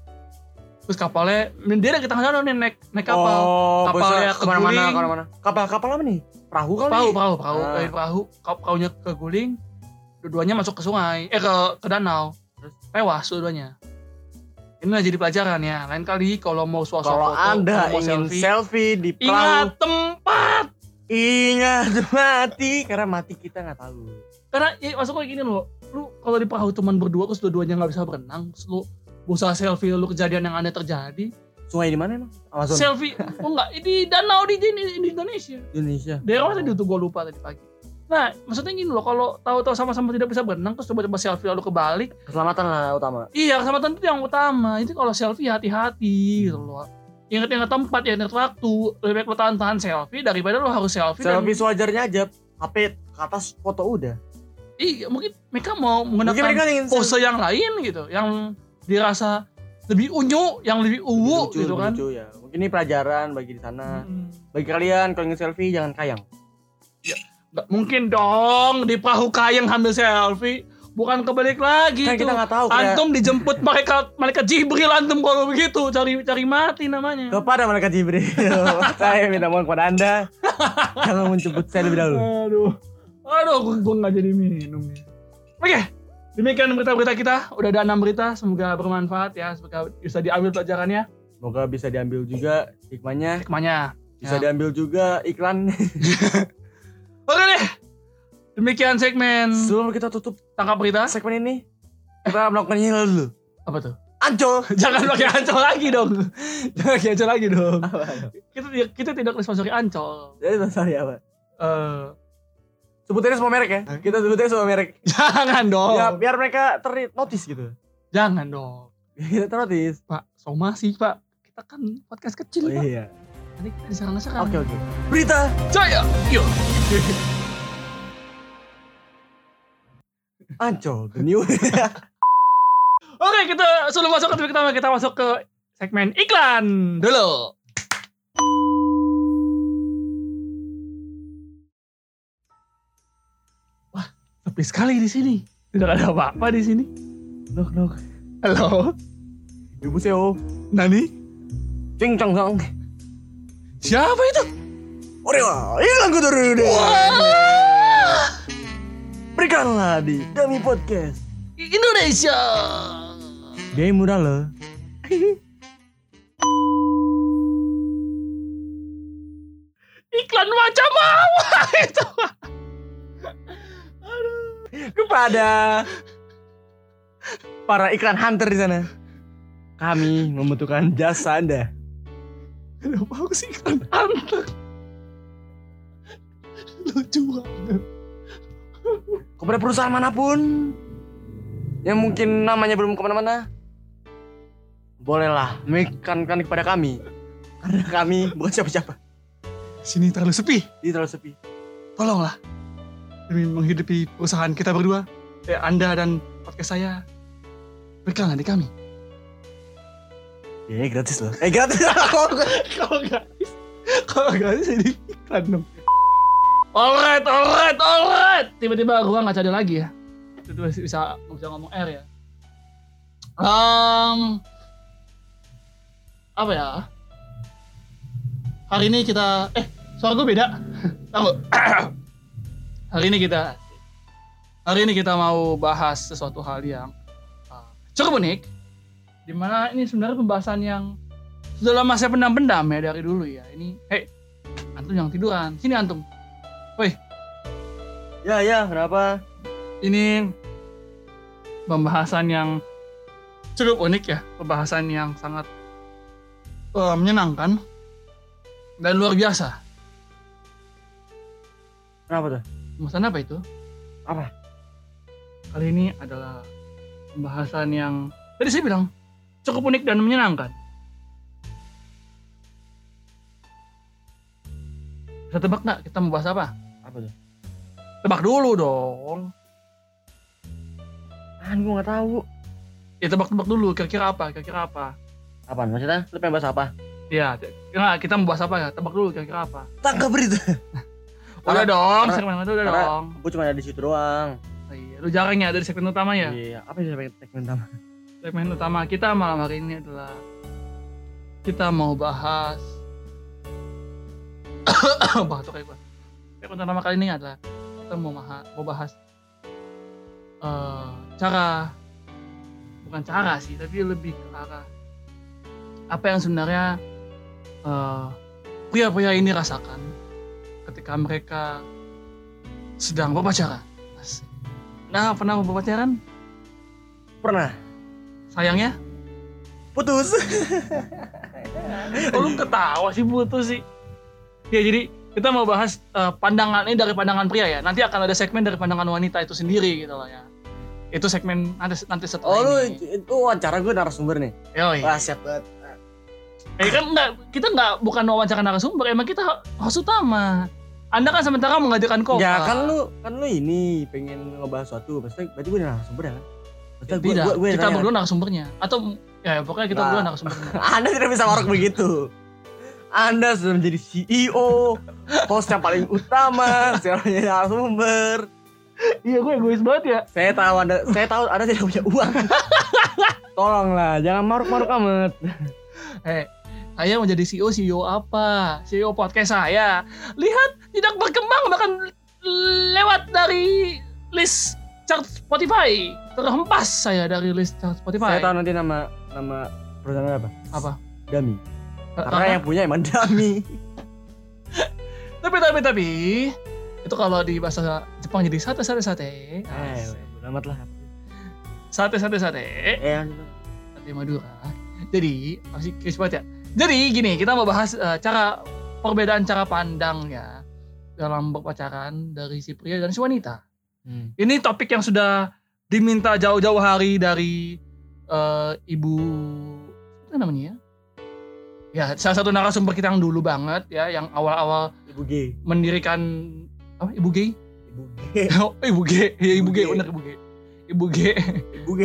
terus kapalnya dia lagi tengah danau nih naik naik kapal Oh, Kapalnya ke mana-mana, keguling. ke mana-mana. Kapal kapal apa nih? Perahu kali? perahu perahu perahu Ah. dari perahu kau kaunya keguling dua-duanya masuk ke sungai eh ke ke danau Terus? tewas dua-duanya ini jadi pelajaran ya lain kali kalau mau suasana Kalau foto anda mau ingin selfie, selfie, di perahu, ingat tempat ingat [laughs] mati karena mati kita nggak tahu. karena ya masuk kayak gini loh lu kalau di perahu cuman berdua terus dua-duanya nggak bisa berenang terus lu berusaha selfie lu kejadian yang aneh terjadi Sungai di mana emang? Amazon. selfie [laughs] oh enggak di danau di, di, di Indonesia Indonesia. daerah mana tadi tuh gue lupa tadi pagi nah maksudnya gini loh kalau tahu-tahu sama-sama tidak bisa berenang terus coba-coba selfie lalu kebalik Keselamatan lah utama. Iya, keselamatan itu yang utama. Itu kalau selfie hati-hati gitu loh. Ingat-ingat tempat, ya ingat waktu. Lebih baik lo tahan-tahan selfie daripada lo harus selfie. Selfie Dan, sewajarnya aja. HP ke atas foto udah. iya, mungkin mereka mau Mungkin menggunakan mereka ingin pose yang lain gitu. Yang dirasa lebih unyu, yang lebih uwu gitu lebih kan. lucu ya. Mungkin ini pelajaran bagi di sana. Hmm. Bagi kalian kalau ingin selfie jangan kayang. Mungkin dong di perahu kayang ambil selfie. Bukan kebalik lagi Kan tuh. kita nggak tahu kayak Antum dijemput malaikat malaikat Jibril antum kalau begitu cari cari mati namanya. kepada malaikat Jibril. [laughs] saya minta mohon kepada anda jangan menjemput saya lebih dahulu. Aduh, aduh, gue, gue nggak jadi minum nih. Oke, demikian berita-berita kita. Udah ada enam berita, semoga bermanfaat ya, semoga bisa diambil pelajarannya. Semoga bisa diambil juga hikmahnya. Hikmahnya. Bisa Ya. diambil juga iklan. [laughs] Oke deh, demikian segmen Sebelum kita tutup tangkap berita. segmen ini, kita melakukan ini dulu. Apa tuh? Ancol. [laughs] Jangan pakai ancol lagi dong. Jangan pakai ancol lagi dong. Kita kita tidak disponsori ancol. Jadi sorry apa? Eh, Sebutin semua merek ya. Kita sebutin semua merek. jangan dong. Ya biar mereka ternotis gitu. Jangan dong. Kita ternotis. Pak, somasi Pak. Kita kan podcast kecil Oh Pak. iya. Nanti kita diserang-serang. Oke oke. Berita Jaya. Yuk. [laughs] Ancol the new. [laughs] Oke, kita sebelum masuk ke topik pertama, kita masuk ke segmen iklan dulu. Wah, sepi sekali di sini. Tidak ada apa-apa di sini. nok nok. Halo, Ibu Seo. Nani? Cing cong cong. Siapa itu? Kudu dulu. Wah, Berikanlah di Dami Podcast. Indonesia. Dia mudah loh. Iklan macam apa itu? Kepada para iklan hunter di sana. Kami membutuhkan jasa Anda. Kenapa aku sih iklan antar? Lucu banget. Kepada perusahaan mana pun yang mungkin namanya belum ke mana-mana, bolehlah mengikankan kepada kami. Karena kami bukan siapa-siapa. Sini terlalu sepi. Ini terlalu sepi. tolonglah demi menghidupi perusahaan kita berdua, eh, Anda dan podcast saya, berikanlah di kami. Ya gratis loh. Eh gratis. [laughs] Kalau gratis, kalau gratis jadi iklan dong. Alright, alright, alright. Tiba-tiba gua nggak ada lagi ya. Itu bisa bisa ngomong R ya. Um, apa ya? Hari ini kita, eh suara gue beda. [laughs] Tahu? [coughs] hari ini kita hari ini kita mau bahas sesuatu hal yang uh, cukup unik. Di mana ini sebenarnya pembahasan yang sudah lama saya pendam-pendam ya dari dulu ya. Ini, hei, antum yang tiduran. Sini antum. Woi, Ya ya, kenapa? ini pembahasan yang cukup unik ya, pembahasan yang sangat eh, menyenangkan dan luar biasa. Kenapa tuh? Pembahasan apa itu? Apa? Kali ini adalah pembahasan yang tadi saya bilang cukup unik dan menyenangkan. Bisa tebak nggak kita mau bahas apa? Apa tuh? Tebak dulu dong. Kan gua nggak tahu. Ya tebak-tebak dulu. Kira-kira apa? Kira-kira apa? Apaan maksudnya? Lu pengen bahas apa? Ya, nggak, kita mau bahas apa ya? Tebak dulu kira-kira apa? Tangkap berita. [laughs] Udah Karena- dong, karena- segmen itu udah dong. Gua cuma ada di situ doang. Oh, iya. Lu jarang ya dari segmen utama ya? Iya. Apa sih segmen utama? Segmen utama kita malam hari ini adalah kita mau bahas [coughs] batuk kayak gua. Segmen utama kali ini adalah kita mau bahas, mau bahas eh, cara bukan cara sih, tapi lebih ke arah apa yang sebenarnya eh, pria-pria ini rasakan ketika mereka sedang berpacaran. Nah, pernah berpacaran? Pernah. Sayangnya Putus. [laughs] Oh, lu ketawa sih putus sih. Ya jadi kita mau bahas eh, pandangan ini dari pandangan pria ya. Nanti akan ada segmen dari pandangan wanita itu sendiri gitu loh ya. Itu segmen nanti nanti setelah Oh lu ini. itu wawancara gue narasumber nih. Yoi. Wah siap banget. Eh kan enggak kita enggak bukan wawancara narasumber, emang kita host utama. Anda kan sementara mengajarkan kok. Ya kan lu kan lu ini pengen ngebahas sesuatu. Pasti berarti gue narasumber ya kan? Gua- tidak, gua- gua yang kita nanya. berdua narasumbernya atau ya pokoknya kita Nah. berdua narasumbernya. [laughs] Anda tidak bisa ngorok begitu. Anda sudah menjadi CEO, host yang paling utama, sekarang narasumber. iya gue egois banget ya. Saya tahu Anda, saya tahu Anda tidak punya uang. [laughs] Tolonglah, jangan maruk-maruk amat. Eh, saya mau jadi CEO, CEO apa? CEO podcast saya. Lihat, tidak berkembang bahkan lewat dari list chart Spotify. Terhempas saya dari list chart Spotify. Saya tahu nanti nama nama perusahaan apa? Apa? Dami. Karena yang punya emang Dami. [laughs] Tapi, tapi, tapi, itu kalau di bahasa Jepang jadi sate, sate, sate. Eh, udah amat lah. Sate, sate, sate. Eh, Sate Madura. Jadi, masih banget ya. Jadi gini, kita mau bahas eh, cara perbedaan cara pandang ya dalam berpacaran dari si pria dan si wanita. Hmm. Ini topik yang sudah diminta jauh-jauh hari dari eh, ibu apa namanya ya? Ya, salah satu narasumber kita yang dulu banget ya, yang awal-awal Ibu G. mendirikan apa? Ibu gay? Ibu G. [laughs] Oh, ibu gay. Ya, ibu Ibu gay, gay. bener ibu gay. Ibu G. Ibu G.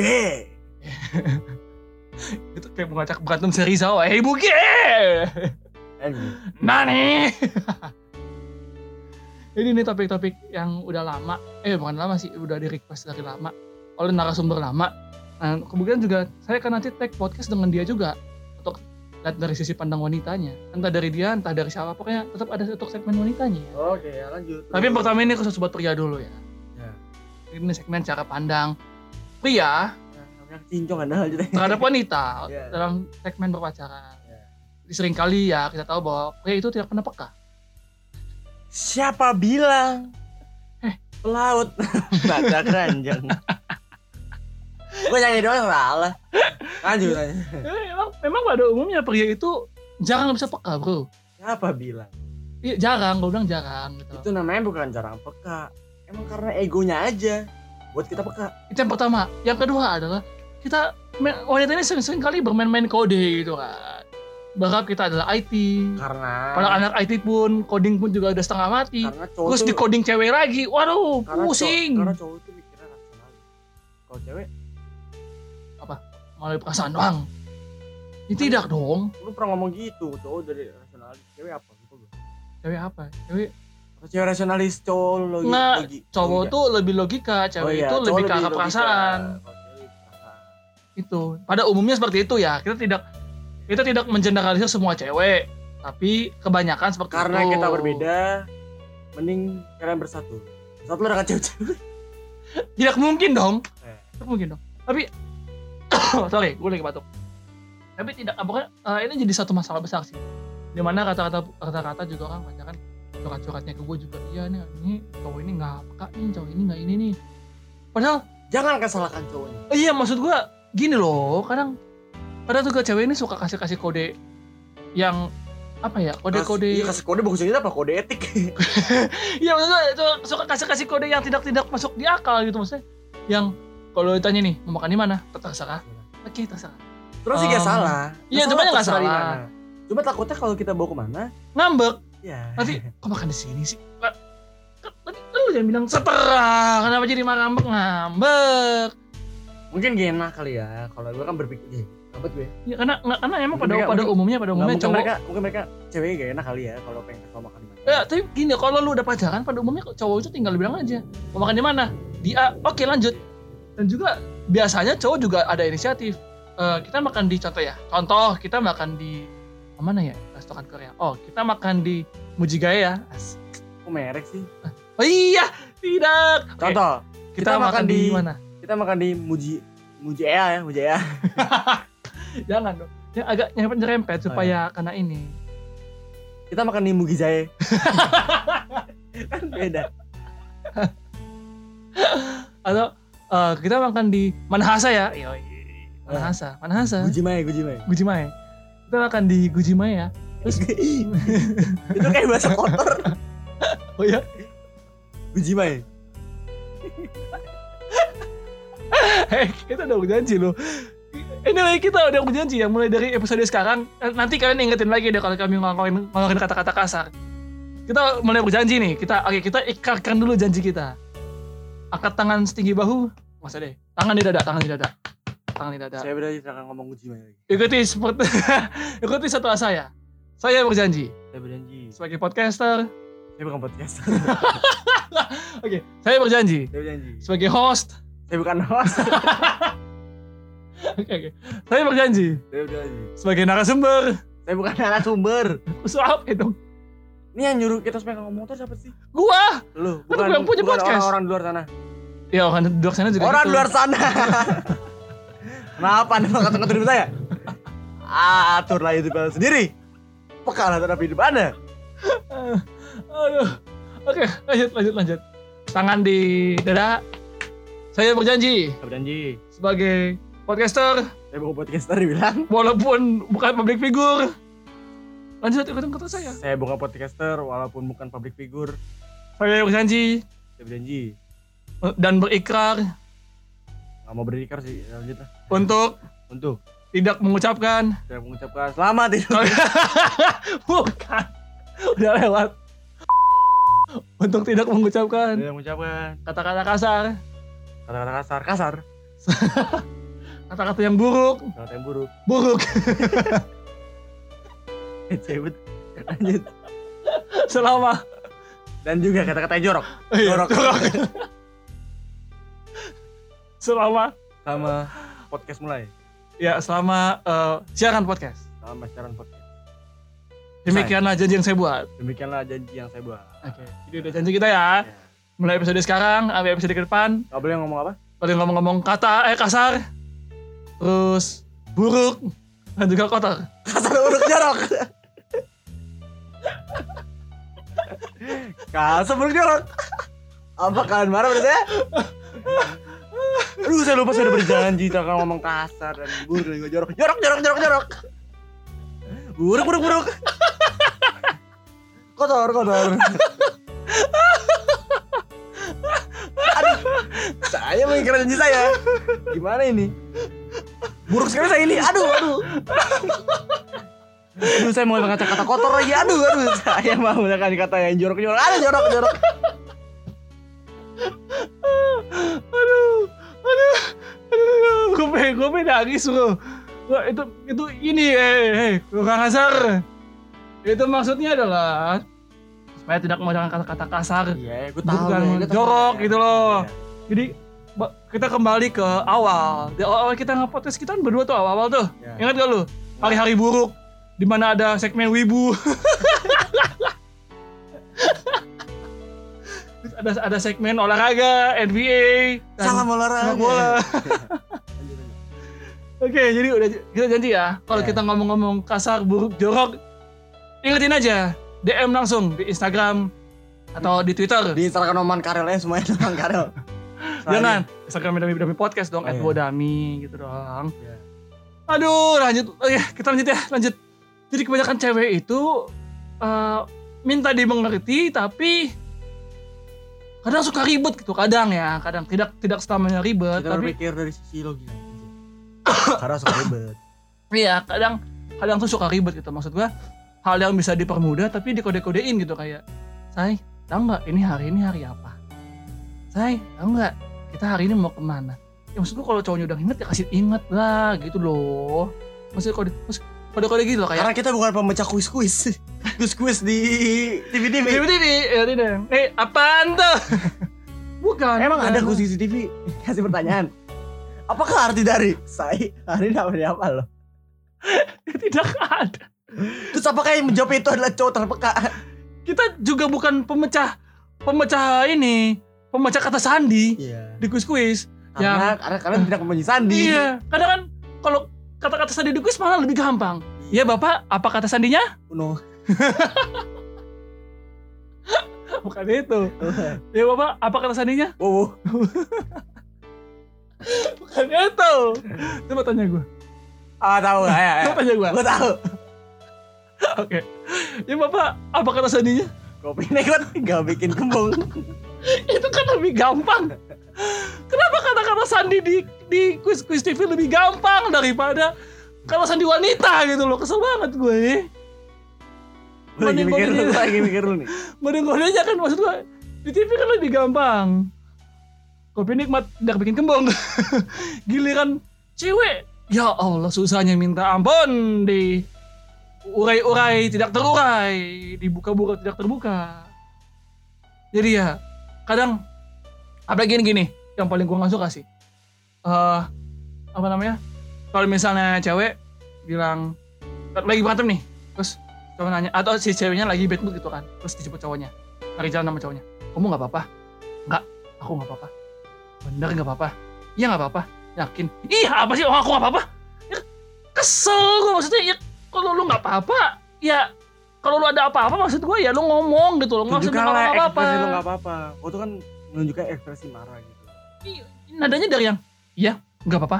[laughs] Itu kayak mengacak berantem Serizawa. Eh, ibu G. Nani. [laughs] Jadi ini topik-topik yang udah lama, eh bukan lama sih, udah di request dari lama oleh narasumber lama. Nah, kemudian juga saya akan nanti tag podcast dengan dia juga untuk lihat dari sisi pandang wanitanya. Entah dari dia, entah dari siapa, pokoknya tetap ada satu segmen wanitanya. ya. Oke, ya lanjut. Tapi yang pertama ini khusus buat pria dulu ya. Ya. Ini segmen cara pandang pria Namanya cincong Anda lanjut aja. terhadap wanita [laughs] Ya. dalam segmen berpacaran. Ya. Seringkali ya kita tahu bahwa pria itu tidak pernah peka. Siapa bilang? Eh. Pelaut. [laughs] Baca keranjang. Gue nyanyi doang salah. Lanjut aja. Ya, memang, memang pada umumnya pria itu jarang bisa peka bro. Siapa bilang? Iya jarang, gue bilang jarang gitu. Itu namanya bukan jarang peka. Emang karena egonya aja. Buat kita peka. Itu yang pertama. Yang kedua adalah kita wanita ini sering-sering kali bermain-main kode gitu kan. Berharap kita adalah IT. Karena Padahal anak IT pun coding pun juga udah setengah mati. Terus di coding cewek lagi. Waduh, karena pusing. Cowok, karena cowok tuh mikirnya rasional. Kalau cewek, Malah perasaan doang. Ini tidak dong. lu pernah ngomong gitu, cowok dari rasionalis. Cewek apa? Gitu. Cewek apa? Cewek cewek rasionalis, cowok logi, Nggak, logi. cowok logika. tuh lebih logika, cewek Oh iya, itu cowok lebih ke arah perasaan. Itu. Pada umumnya seperti itu ya. Kita tidak kita tidak mengeneralisir semua cewek. Tapi kebanyakan seperti Karena itu. kita berbeda, mending kalian bersatu. Satu lo dengan cewek-cewek. Tidak mungkin dong. Eh. Tidak mungkin dong. Tapi [coughs] sorry, gue lagi batuk. Tapi tidak pokoknya eh, ini jadi satu masalah besar sih. Di mana kata-kata kata-kata juga orang banyak kan curhat-curhatnya ke gue juga iya nih ini cowok ini nggak peka nih cowok ini nggak ini nih padahal Jangan kesalahkan cowoknya. eh, iya maksud gue gini loh kadang kadang juga cewek ini suka kasih kasih kode yang apa ya kode-kode Iya, kasih kode bagusnya apa? Kode etik. [laughs] Iya maksudnya suka kasih kasih kode yang tidak tidak masuk di akal gitu maksudnya. Yang kalau ditanya nih mau makan di mana, terserah. Oke terserah. Terus sih gak Um, salah. iya, sebenarnya nggak salah. mana. Cuma takutnya kalau kita bawa ke mana, Ngambek. ya. Nanti kok makan di sini sih? Lah, kan Tadi lu jangan bilang seterah. Kenapa jadi malah ngambek ngambek? Mungkin gak enak kali ya. Kalau gue kan berpikir, eh, ngabet gue. Ya karena nggak- karena emang pada Mereka- pada umumnya pada umumnya mungkin cowok. mereka, mungkin mereka cewek gak enak kali ya kalau pengen kesel makan di mana. Ya, tapi gini kalau lu udah pacaran pada umumnya cowok itu tinggal bilang aja. Mau makan di mana? Di A. Oke lanjut. Dan juga biasanya cowok juga ada inisiatif. Eh, kita makan di contoh ya contoh kita makan di mana ya? Restoran Korea. Oh kita makan di Mujigaya As- Kok merek sih? oh iya tidak. Contoh, kita, makan, di, mana? kita makan di Muji Muji Ea ya, Muji Ea. [laughs] jangan dong yang agak nyerempet nyerempet supaya karena ini Kita makan di Mugi Jae. kan beda. atau eh, kita makan di Manhasa ya Yoi. Manhasa Manhasa Gujimae, Gujimae. Gujimae. Kita makan di Gujimae ya. Terus [laughs] Itu kayak bahasa kotor. [laughs] oh ya, Gujimae. [laughs] hei kita udah berjanji loh. Anyway kita udah berjanji ya mulai dari episode sekarang eh, nanti kalian ingetin lagi deh kalau kami ngomongin ngomongin kata-kata kasar. Kita mulai berjanji nih. Kita oke kita ikrarkan dulu janji kita. Angkat tangan setinggi bahu. Masa deh. Tangan di dada, tangan di dada. Tangan di dada. Saya berarti akan ngomong Gujimae lagi. Ikuti seperti [laughs] ikuti setelah saya. Saya berjanji Saya berjanji. sebagai podcaster. Saya bukan podcast. [laughs] Oke, saya berjanji Saya berjanji. sebagai host Saya bukan host. [laughs] Oke, oke. Saya berjanji Saya berjanji. sebagai narasumber. Saya bukan narasumber. Usul apa itu? Ini yang nyuruh kita supaya ngomong motor siapa sih? Gua. Lu, Kan bukan, yang punya bukan podcast. orang-orang di luar sana. Ya orang di luar sana juga Orang gitu. luar sana. [laughs] Kenapa anda ngatur-ngatur hidup saya? Ah, aturlah hidup kalian sendiri. Pekalah terhadap hidup anda. [laughs] Aduh. Oke, lanjut, lanjut, lanjut. Tangan di dada. Saya berjanji Saya berjanji. sebagai podcaster, Saya bukan podcaster dibilang. walaupun bukan public figure. Lanjut, ikutin kata saya. Saya bukan podcaster walaupun bukan public figure. Saya berjanji Saya berjanji. eh, dan berikrar Gak mau berdikar sih. Lanjut lah. untuk Untuk tidak mengucapkan saya mengucapkan selamat itu. [laughs] bukan udah lewat untuk tidak mengucapkan Saya mengucapkan kata-kata kasar kata-kata kasar, kasar. [laughs] kata-kata yang buruk Kata yang buruk. buruk [laughs] Cebut. Lanjut. selama Dan juga kata-kata yang jorok. Iya, Jorok. jorok. selama Sama podcast mulai. ya selama eh, siaran podcast Sama siaran podcast. demikianlah janji yang saya buat Demikianlah janji yang saya buat. oke jadi udah janji kita ya Ya. mulai episode sekarang sampai episode ke depan Gak boleh ngomong apa? kalian ngomong-ngomong kata eh kasar terus buruk dan juga kotor Kasar buruk jorok. Kasar buruk jorok. Apa kalian marah pada saya? Aduh saya lupa saya udah berjanji akan ngomong kasar dan buruk dan juga jorok. Jorok jorok jorok jorok. Buruk buruk buruk. Kotor kotor. Saya mengingkar janji saya. Gimana ini? Buruk sekali saya ini. Aduh aduh. Aduh saya mau mengatakan kata kotor lagi. Aduh aduh. Saya mau mengatakan kata yang jorok jorok. Aduh jorok jorok. aduh aduh aduh gue pengen gue pengen nangis Wah, itu itu ini eh eh kurang kasar itu maksudnya adalah supaya tidak menggunakan kata-kata kasar Iya, gue tahu Bukan ya, tahu jorok ya. gitu loh. jadi ba- kita kembali ke awal di awal, -awal kita nge-podcast kita kan berdua tuh awal-awal tuh Iya. ingat gak lu hari-hari buruk di mana ada segmen wibu. [laughs] Terus ada ada segmen olahraga, NBA, Salam olahraga. bola. [laughs] Oke, jadi udah kita janji ya. Kalau Ya. kita ngomong-ngomong kasar, buruk, jorok, ingetin aja. DM langsung di Instagram atau di Twitter. Di Instagram Oman Karel ya semuanya Oman Karel. [laughs] Jangan Instagram Dami Dami Podcast dong, Oh, iya. Gitu doang. Iya. Aduh, lanjut. Oke, kita lanjut ya, lanjut. Jadi kebanyakan cewek itu eh, minta dimengerti, tapi kadang suka ribet gitu. Kadang ya, kadang tidak tidak selamanya ribet, Kita tapi berpikir dari sisi logis. Karena suka ribet. Iya, kadang kadang tuh suka ribet gitu. Maksud gua hal yang bisa dipermudah tapi dikode-kodein gitu kayak, "Say, tahu nggak ini hari ini hari apa?" "Say, tahu nggak kita hari ini mau ke mana?" Ya maksud gua kalau cowoknya udah inget ya kasih inget lah gitu loh. Maksudnya kode maksud- kode-kode gitu loh kayak Karena kita bukan pemecah kuis-kuis. [laughs] Kuis-kuis di TV-TV. TV TV ya tidak. Eh, apaan tuh? [laughs] Bukan. Emang ada kuis CCTV kasih pertanyaan. Apakah arti dari saya hari ini apa apa loh? [laughs] Tidak ada. Terus apakah yang menjawab itu adalah cowok terpeka? Kita juga bukan pemecah pemecah ini, pemecah kata sandi Iya. di kuis-kuis. Karena, karena kalian tidak mempunyai sandi. Iya, kadang kan kalau kata-kata sandi di kuis malah lebih gampang. Ya Bapak, apa kata sandinya? Uno. [laughs] Bukan itu. [laughs] Ya Bapak, apa kata sandinya? Wow. [laughs] Bukan itu. Coba tanya gue. Ah tahu ya? ya. Coba tanya gue. Gue tahu. Oke. Ya Bapak, apa kata sandinya? Kopi nekot nggak bikin kembung. [laughs] itu kan lebih gampang. Kenapa kata-kata sandi di di kuis-kuis TV lebih gampang daripada kalau sandi wanita gitu loh. Kesel banget gue. Gue lagi mikir lu, gue lagi mikir lu nih. [laughs] Mending aja kan maksud gue di TV kan lebih gampang. Kopi nikmat tidak bikin kembung. [laughs] Giliran cewek, ya Allah susahnya minta ampun di urai-urai tidak terurai, dibuka-buka tidak terbuka. Jadi ya kadang apalagi gini gini yang paling gua nggak suka sih. eh apa namanya? Kalau misalnya cewek bilang lagi berantem nih, terus cowok nanya atau si ceweknya lagi bad mood gitu kan, terus dijemput cowoknya, lagi jalan sama cowoknya, kamu nggak apa-apa? Nggak, aku nggak apa-apa. Bener nggak apa-apa? Iya nggak apa-apa. Yakin? Iya apa sih? Oh aku nggak apa-apa. Ya, kesel gue maksudnya. Ya kalau lu nggak apa-apa, ya kalau lu ada apa-apa maksud gue ya lu ngomong gitu loh, nggak usah bilang apa-apa. lu nggak apa-apa. Gue tuh kan menunjukkan ekspresi marah gitu. Iya, nadanya dari yang iya nggak apa-apa.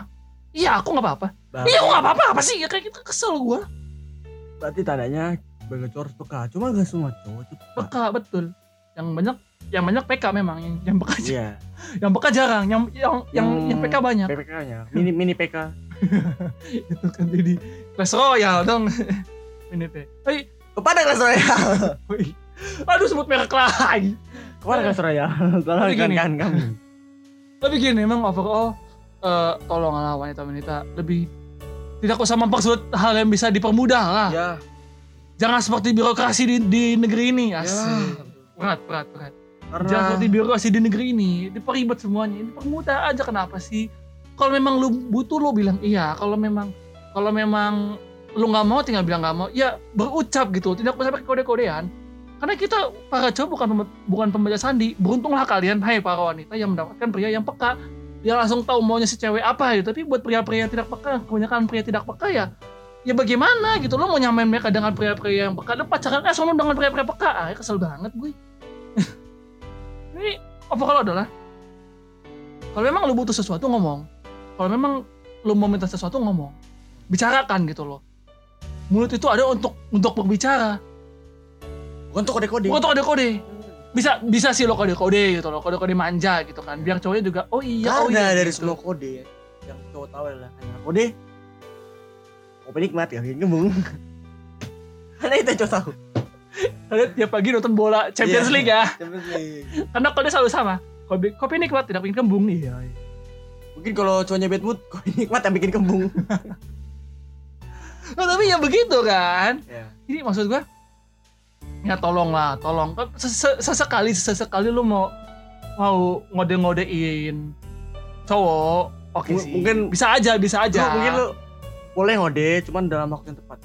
Iya aku nggak apa-apa. Iya aku nggak apa-apa apa sih? Ya kayak gitu kesel gue. berarti tandanya banyak cowok harus peka. Cuma gak semua cowok tuh peka. Peka betul. Yang banyak yang banyak PK memang yang yang peka Iya. yang peka jarang yang yang yang, Yang- yang PK banyak PPK-nya. Mini mini PK. [laughs] itu kan jadi Clash Royale dong. Ini teh Hei, Kepada Clash Royale. [laughs] aduh sebut merek lagi Kepada Clash Royale. [laughs] Tolong ikan kami. tapi gini memang overall eh tolonglah wanita-wanita lebih tidak usah mempersulit hal yang bisa dipermudah lah. Ya. jangan seperti birokrasi di, di negeri ini. Ya. asik. Berat berat berat. Karena jangan seperti birokrasi di negeri ini. Diperibet semuanya. Dipermudah aja kenapa sih? Kalau memang lu butuh lu bilang iya. Kalau memang kalau memang lu nggak mau tinggal bilang nggak mau. Ya berucap gitu. Tidak usah pakai kode-kodean. Karena kita para cowok bukan bukan pembaca sandi. Beruntunglah kalian hai para wanita yang mendapatkan pria yang peka. Dia langsung tahu maunya si cewek apa gitu. Tapi buat pria-pria yang tidak peka kebanyakan pria tidak peka ya ya bagaimana gitu. Lo mau nyamain mereka dengan pria-pria yang peka? Lo pacaran eh sono dengan pria-pria peka? Ah ya kesel banget gue [laughs] ini overall adalah kalau memang lu butuh sesuatu ngomong. Kalau memang lu mau minta sesuatu ngomong bicarakan gitu loh mulut itu ada untuk untuk berbicara bukan tuh kode-kode. bukan untuk kode-kode bisa bisa sih lo kode-kode gitu loh kode-kode manja gitu kan biar cowoknya juga oh iya oh Karena iya dari gitu. kode yang cowok tahu adalah hanya kode kopi nikmat ya bikin kembung. [laughs] Karena itu cowok tahu. Kalian tiap pagi nonton bola Champions Iya. League ya Champions League. [laughs] karena kode selalu sama kopi kopi nikmat tidak bikin kembung iya, iya. Mungkin kalau cowoknya bad mood, kopi nikmat yang bikin kembung. [laughs] Nah, [laughs] tapi ya begitu kan ya. Jadi maksud gua ya tolong lah, tolong. Sese- Sesekali sesekali lu mau mau ngode-ngodein cowok, oke M- sih. mungkin- bisa aja, bisa aja. Lu [laughs] mungkin lu boleh ngode, cuman dalam waktu yang tepat.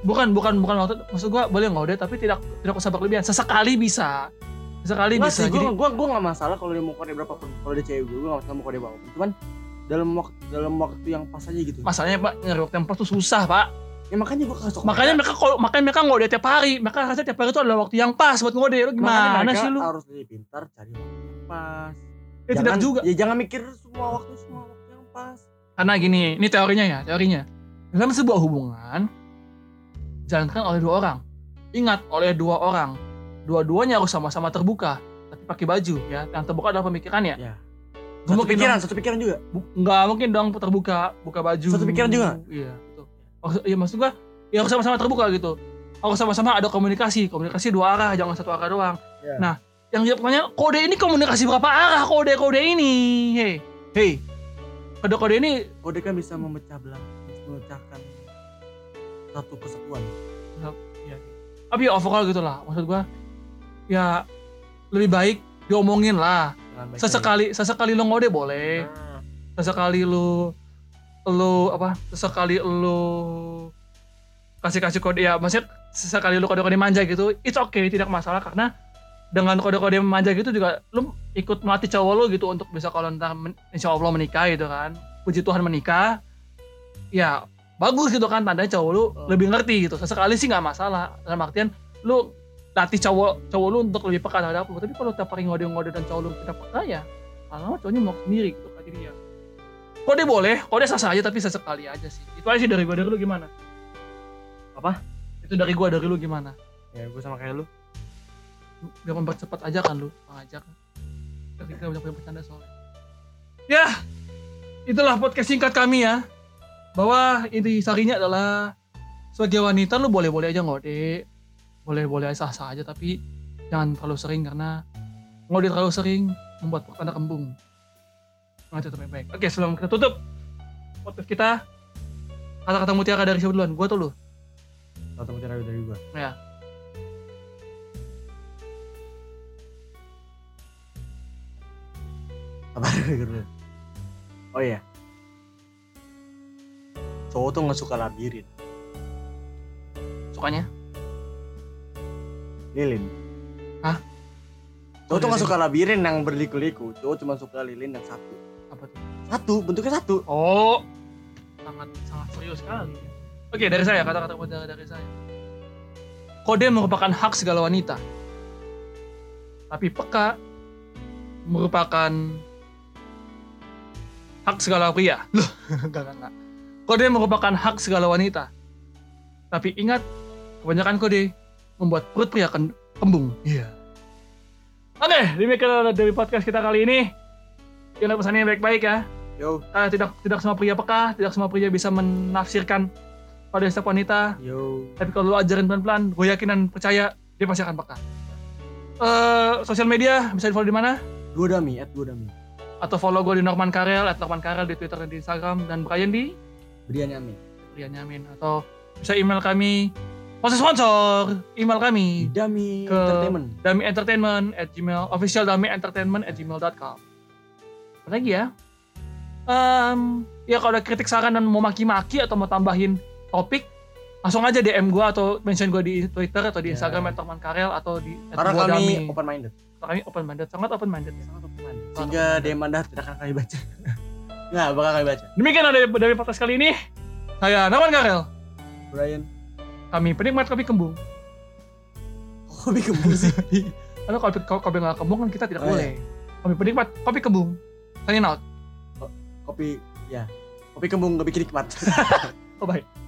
bukan bukan bukan waktu maksud gua boleh ngode tapi tidak tidak usah berlebihan sesekali bisa sesekali bisa sih, gue jadi gua, gua gak masalah kalau dia mau kode berapa pun. Kalau dia cewek gue, gue gak masalah mau kode berapa. Cuman dalam waktu dalam waktu yang pas aja gitu. masalahnya pak nyari waktu yang pas tuh susah pak Ya makanya gue kasih makanya mereka kalau makanya mereka ngode tiap hari. Mereka rasa tiap hari itu adalah waktu yang pas buat ngode. Lu gimana? Sih lu? harus lebih pintar cari waktu yang pas. ya tidak juga. Ya jangan mikir semua waktu semua waktu yang pas. karena gini ini teorinya ya teorinya. Dalam sebuah hubungan dijalankan oleh dua orang. Ingat oleh dua orang. Dua-duanya harus sama-sama terbuka tapi pakai baju ya. Yang terbuka adalah pemikirannya Ya. Nggak Satu mungkin pikiran, dong- satu pikiran juga. bu- nggak mungkin dong terbuka buka baju. Satu pikiran juga? iya ya maksud gua ya harus sama-sama terbuka gitu. Harus sama-sama ada komunikasi komunikasi dua arah jangan satu arah doang. Ya. nah yang jadi pertanyaan kode ini komunikasi berapa arah kode kode ini? Hei hei. Kode kode ini Kode kan bisa memecah belah, memecahkan satu kesatuan. tapi ya overall gitu lah maksud gua ya lebih baik diomongin lah. Sesekali sesekali lo ngode boleh. Nah, sesekali lu lu apa sesekali lu kasih kasih kode ya maksudnya sesekali lu kode kode manja gitu it's okay tidak masalah karena dengan kode kode manja gitu juga lu ikut melatih cowok lu gitu untuk bisa kalau ntar men- insya Allah menikah gitu kan. Puji Tuhan menikah ya bagus gitu kan tandanya cowok lu Oh. lebih ngerti gitu. Sesekali sih nggak masalah dalam artian lu latih cowok cowok lu untuk lebih peka terhadap lu tapi kalau tiap hari ngode ngode dan cowok lu tidak peka ya lama cowoknya mau sendiri gitu kan jadi ya kode boleh? Kode sah sah aja tapi sesekali aja sih. Itu aja sih dari gua. Dari lu gimana? Apa? itu dari gua. Dari lu gimana? Ya gue sama kayak lu. biar mempercepat aja kan lu. Mengajak. Kita banyak banyak bercanda soalnya. Ya itulah podcast singkat kami ya. Bahwa inti sarinya adalah sebagai wanita lu boleh-boleh aja ngode. Boleh-boleh aja sah-sah aja tapi jangan terlalu sering karena ngode terlalu sering membuat anda kembung Nah, itu baik-baik oke sebelum kita tutup podcast kita kata-kata mutiara dari siapa duluan gua tuh lu Kata mutiara dari gue. ya Apa gitu? Oh iya. Cowok tuh nggak suka labirin. sukanya Lilin. Hah? Cowok tuh nggak lilin? suka labirin yang berliku-liku. Cowok cuma suka lilin yang satu. Satu, bentuknya satu. Oh, sangat sangat serius sekali. Oke, dari saya kata-kata dari saya. Kode merupakan hak segala wanita. Tapi peka merupakan hak segala pria. [laughs] Loh, enggak, enggak. Kode merupakan hak segala wanita. Tapi ingat, kebanyakan kode membuat perut pria kembung. Iya. Oke, demikian dari podcast kita kali ini. Jangan pesannya baik-baik ya Yo, Ah, tidak tidak semua pria peka, tidak semua pria bisa menafsirkan pada setiap wanita. yo. Tapi kalau lu ajarin pelan-pelan, gue yakin dan percaya dia pasti akan peka. Eh, sosial media bisa di follow di mana? Dua dami, at dua dami. Atau follow gue di Norman Karel, at Norman Karel di Twitter dan di Instagram, dan Brian di Brian Amin. Brian Yamin. Atau bisa email kami, sponsor sponsor, email kami Dami Ke- Entertainment. dami entertainment at gmail official dami entertainment at gmail.com apa lagi ya Em, ya kalau ada kritik saran dan mau maki-maki atau mau tambahin topik langsung aja DM gue atau mention gue di Twitter atau di Ya. Instagram at Norman Karel atau di Karena kami Dami. open minded. kami open minded sangat open minded Sangat open minded. Sehingga. DM Anda tidak akan kami baca. [laughs] Nggak bakal kami baca. demikian dari, dari podcast kali ini saya Norman Karel Brian. kami penikmat kopi kembung lebih kembung sih? [laughs] karena kopi kopi nggak kembung kan kita tidak Oh, boleh kami penikmat kopi kembung signing out Kopi, ya. Kopi kembung lebih nikmat. [laughs] oh baik